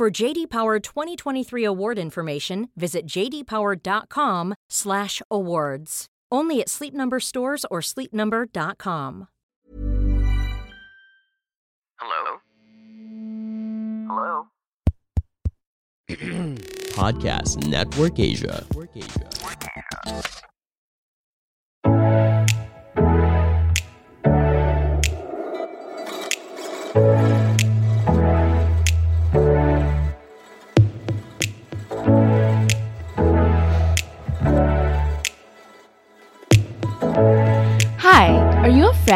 For JD Power 2023 award information, visit jdpower.com/awards. Only at Sleep Number stores or sleepnumber.com. Hello? Hello? Podcast Network Asia. Hi,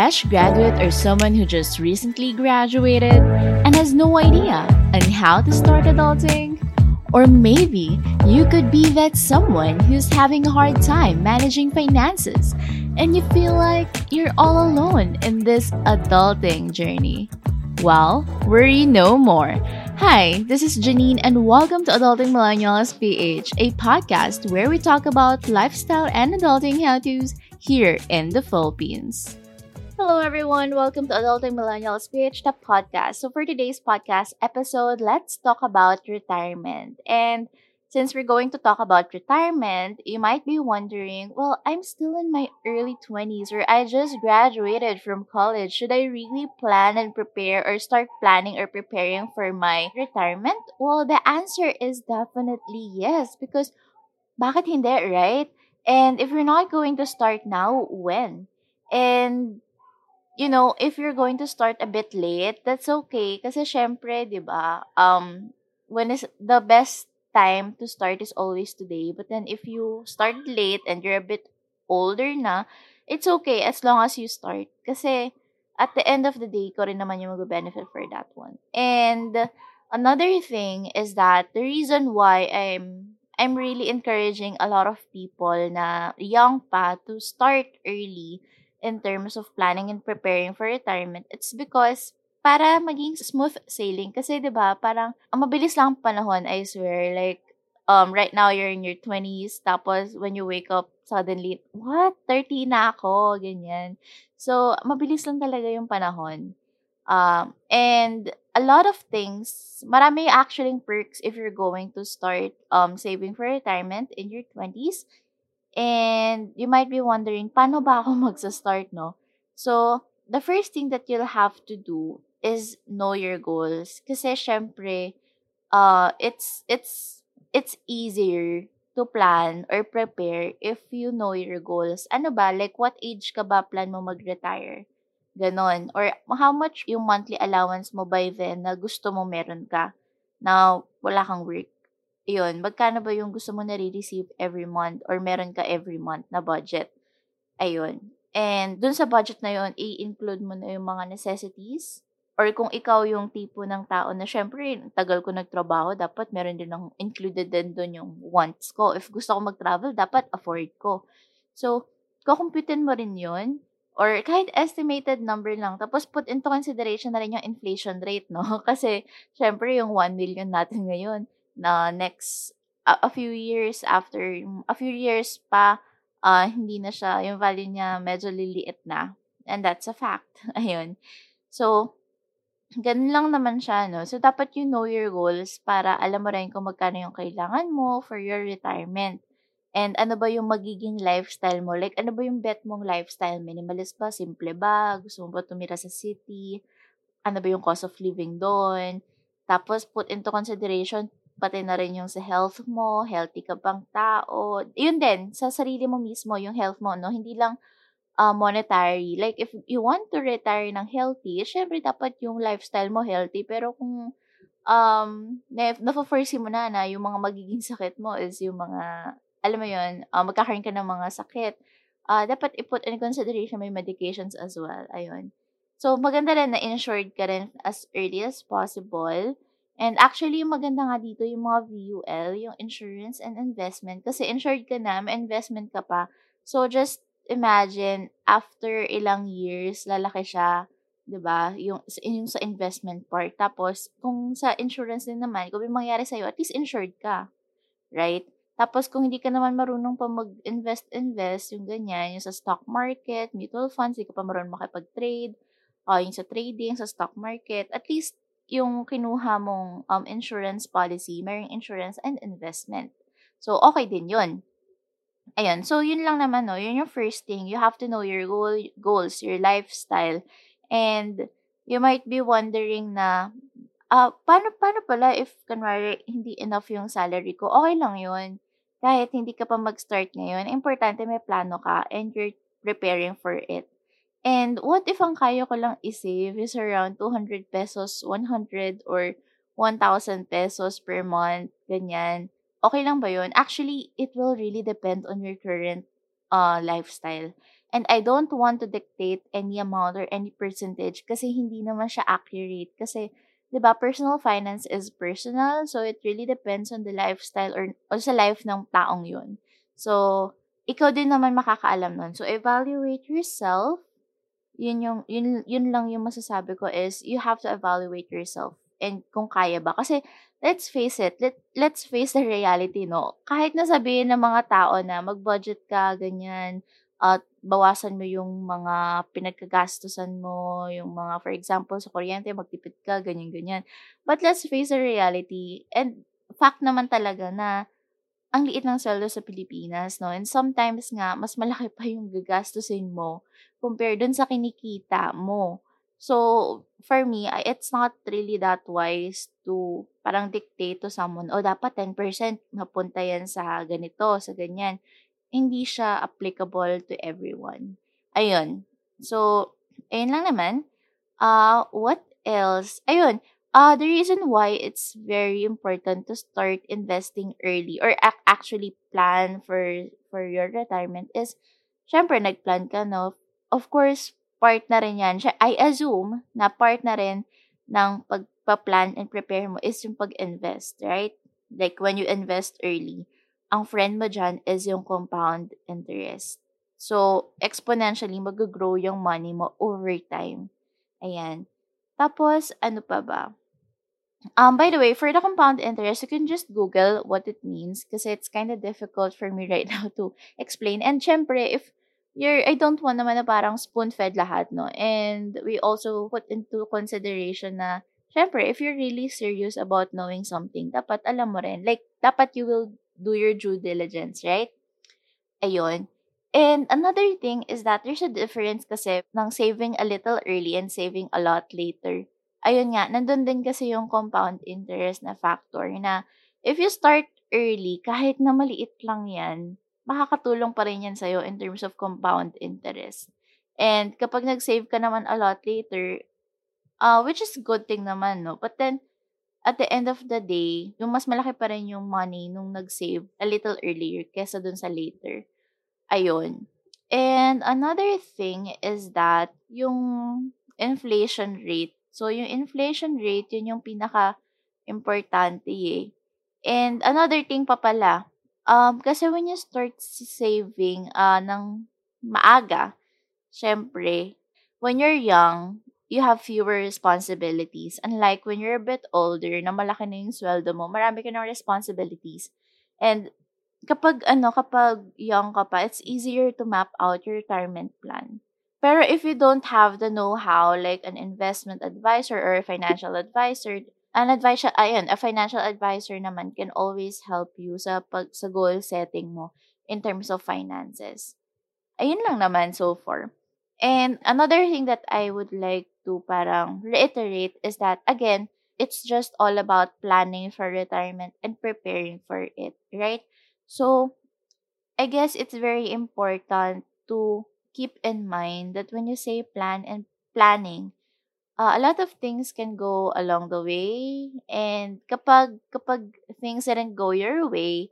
fresh graduate or someone who just recently graduated and has no idea on how to start adulting? Or maybe you could be that someone who's having a hard time managing finances and you feel like you're all alone in this adulting journey. Well, worry no more. Hi, this is Janine, and welcome to Adulting Millennials PH, a podcast where we talk about lifestyle and adulting how to's here in the Philippines. Hello, everyone. Welcome to Adulting Millennials PH, the podcast. So, for today's podcast episode, let's talk about retirement. And since we're going to talk about retirement, you might be wondering, well, I'm still in my early 20s or I just graduated from college. Should I really plan and prepare or start planning or preparing for my retirement? Well, the answer is definitely yes because bakit hindi, right? And if you're not going to start now, when? And you know, if you're going to start a bit late, that's okay. Kasi syempre, di ba, um, when is the best time to start is always today. But then if you start late and you're a bit older na, it's okay as long as you start. Kasi at the end of the day, ko rin naman yung mag-benefit for that one. And another thing is that the reason why I'm I'm really encouraging a lot of people na young pa to start early in terms of planning and preparing for retirement. It's because para maging smooth sailing. Kasi, di ba, parang, ang mabilis lang panahon, I swear. Like, um, right now, you're in your 20s, tapos, when you wake up, suddenly, what? 30 na ako, ganyan. So, mabilis lang talaga yung panahon. Um, and, a lot of things, marami actually perks if you're going to start um, saving for retirement in your 20s. And, you might be wondering, paano ba ako magsa-start, no? So, the first thing that you'll have to do is know your goals. Kasi syempre, uh, it's, it's, it's easier to plan or prepare if you know your goals. Ano ba? Like, what age ka ba plan mo mag-retire? Ganon. Or how much yung monthly allowance mo by then na gusto mo meron ka na wala kang work. Yun. Magkano ba yung gusto mo na receive every month or meron ka every month na budget? Ayun. And dun sa budget na yun, i-include mo na yung mga necessities or kung ikaw yung tipo ng tao na syempre, tagal ko nagtrabaho, dapat meron din ng included din doon yung wants ko. If gusto ko mag-travel, dapat afford ko. So, kukumputin mo rin yun. Or kahit estimated number lang. Tapos put into consideration na rin yung inflation rate, no? Kasi, syempre, yung 1 million natin ngayon, na next, a, a few years after, a few years pa, uh, hindi na siya, yung value niya medyo liliit na. And that's a fact. Ayun. So, Ganun lang naman siya, no? So, dapat you know your goals para alam mo rin kung magkano yung kailangan mo for your retirement. And ano ba yung magiging lifestyle mo? Like, ano ba yung bet mong lifestyle? Minimalist ba? Simple ba? Gusto mo ba tumira sa city? Ano ba yung cost of living doon? Tapos, put into consideration, pati na rin yung sa health mo, healthy ka bang tao. Yun din, sa sarili mo mismo, yung health mo, no? Hindi lang uh, monetary. Like, if you want to retire ng healthy, syempre dapat yung lifestyle mo healthy. Pero kung um, na, na-foresee mo na na yung mga magiging sakit mo is yung mga, alam mo yun, uh, magkakaroon ka ng mga sakit, uh, dapat i-put in consideration may medications as well. Ayun. So, maganda rin na insured ka rin as early as possible. And actually, yung maganda nga dito yung mga VUL, yung insurance and investment. Kasi insured ka na, may investment ka pa. So, just imagine, after ilang years, lalaki siya, 'di ba? Yung, yung sa investment part. Tapos, kung sa insurance din naman, kung may mangyari sa'yo, at least insured ka. Right? Tapos, kung hindi ka naman marunong pa mag-invest-invest, yung ganyan, yung sa stock market, mutual funds, hindi ka pa marunong makipag-trade, uh, yung sa trading, sa stock market, at least, yung kinuha mong um, insurance policy, mayroong insurance and investment. So, okay din yun. Ayun. So, yun lang naman, no? Yun yung first thing. You have to know your goal, goals, your lifestyle. And, you might be wondering na, uh, paano, paano pala if, kunwari, hindi enough yung salary ko? Okay lang yun. Kahit hindi ka pa mag-start ngayon, importante may plano ka and you're preparing for it. And what if ang kaya ko lang i-save is around 200 pesos, 100 or 1,000 pesos per month, ganyan. Okay lang ba yun? Actually, it will really depend on your current uh, lifestyle. And I don't want to dictate any amount or any percentage kasi hindi naman siya accurate. Kasi, di ba, personal finance is personal. So, it really depends on the lifestyle or, or sa life ng taong yun. So, ikaw din naman makakaalam nun. So, evaluate yourself yun yung yun yun lang yung masasabi ko is you have to evaluate yourself and kung kaya ba. Kasi let's face it let let's face the reality no? Kahit na sabihin ng mga tao na mag-budget ka ganyan at bawasan mo yung mga pinagkagastusan mo yung mga for example sa kuryente magtipid ka ganyan ganyan. But let's face the reality and fact naman talaga na ang liit ng sweldo sa Pilipinas, no? And sometimes nga, mas malaki pa yung gagastusin mo compare dun sa kinikita mo. So, for me, it's not really that wise to parang dictate to someone, oh, dapat 10% mapunta yan sa ganito, sa ganyan. Hindi siya applicable to everyone. Ayun. So, ayun lang naman. Uh, what else? Ayun, uh, the reason why it's very important to start investing early or ac- actually plan for for your retirement is syempre nagplan ka no? Of course part na rin yan. I assume na part na rin ng pagpa-plan and prepare mo is yung pag-invest right? Like when you invest early ang friend mo dyan is yung compound interest. So exponentially mag-grow yung money mo over time. Ayan. Tapos ano pa ba Um, by the way, for the compound interest, you can just Google what it means because it's kind of difficult for me right now to explain. And syempre, if you're, I don't want naman na parang spoon-fed lahat, no? And we also put into consideration na, syempre, if you're really serious about knowing something, dapat alam mo rin. Like, dapat you will do your due diligence, right? Ayun. And another thing is that there's a difference kasi ng saving a little early and saving a lot later ayun nga, nandun din kasi yung compound interest na factor na if you start early, kahit na maliit lang yan, makakatulong pa rin yan sa'yo in terms of compound interest. And kapag nag-save ka naman a lot later, uh, which is good thing naman, no? But then, at the end of the day, yung mas malaki pa rin yung money nung nag-save a little earlier kesa dun sa later. Ayun. And another thing is that yung inflation rate So, yung inflation rate, yun yung pinaka-importante eh. And another thing pa pala, um, kasi when you start saving uh, ng maaga, syempre, when you're young, you have fewer responsibilities. Unlike when you're a bit older, na malaki na yung sweldo mo, marami ka ng responsibilities. And kapag ano, kapag young ka pa, it's easier to map out your retirement plan. Pero if you don't have the know-how, like an investment advisor or a financial advisor, an advisor, ayun, a financial advisor naman can always help you sa, pag, sa goal setting mo in terms of finances. Ayun lang naman so far. And another thing that I would like to parang reiterate is that, again, it's just all about planning for retirement and preparing for it, right? So, I guess it's very important to keep in mind that when you say plan and planning, uh, a lot of things can go along the way. And kapag, kapag things didn't go your way,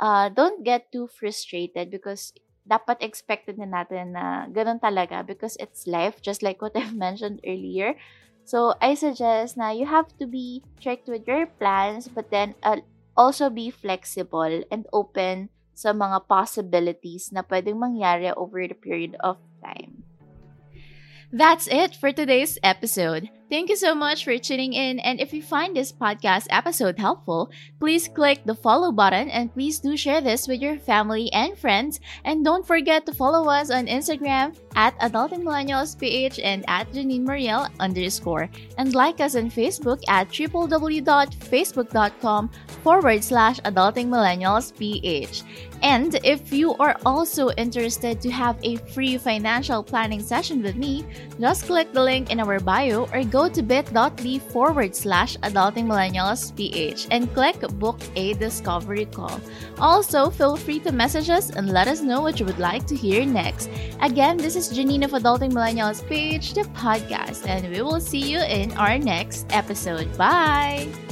uh, don't get too frustrated because dapat expected na natin na ganun talaga because it's life, just like what I've mentioned earlier. So, I suggest na you have to be strict with your plans but then uh, also be flexible and open sa mga possibilities na pwedeng mangyari over the period of time. That's it for today's episode. Thank you so much for tuning in. And if you find this podcast episode helpful, please click the follow button and please do share this with your family and friends. And don't forget to follow us on Instagram at Adulting Millennials PH and at Janine Mariel underscore. And like us on Facebook at www.facebook.com forward slash Adulting Millennials PH. And if you are also interested to have a free financial planning session with me, just click the link in our bio or go to bit.ly forward slash adulting millennials ph and click book a discovery call. Also, feel free to message us and let us know what you would like to hear next. Again, this is Janine of Adulting Millennials page, the podcast, and we will see you in our next episode. Bye!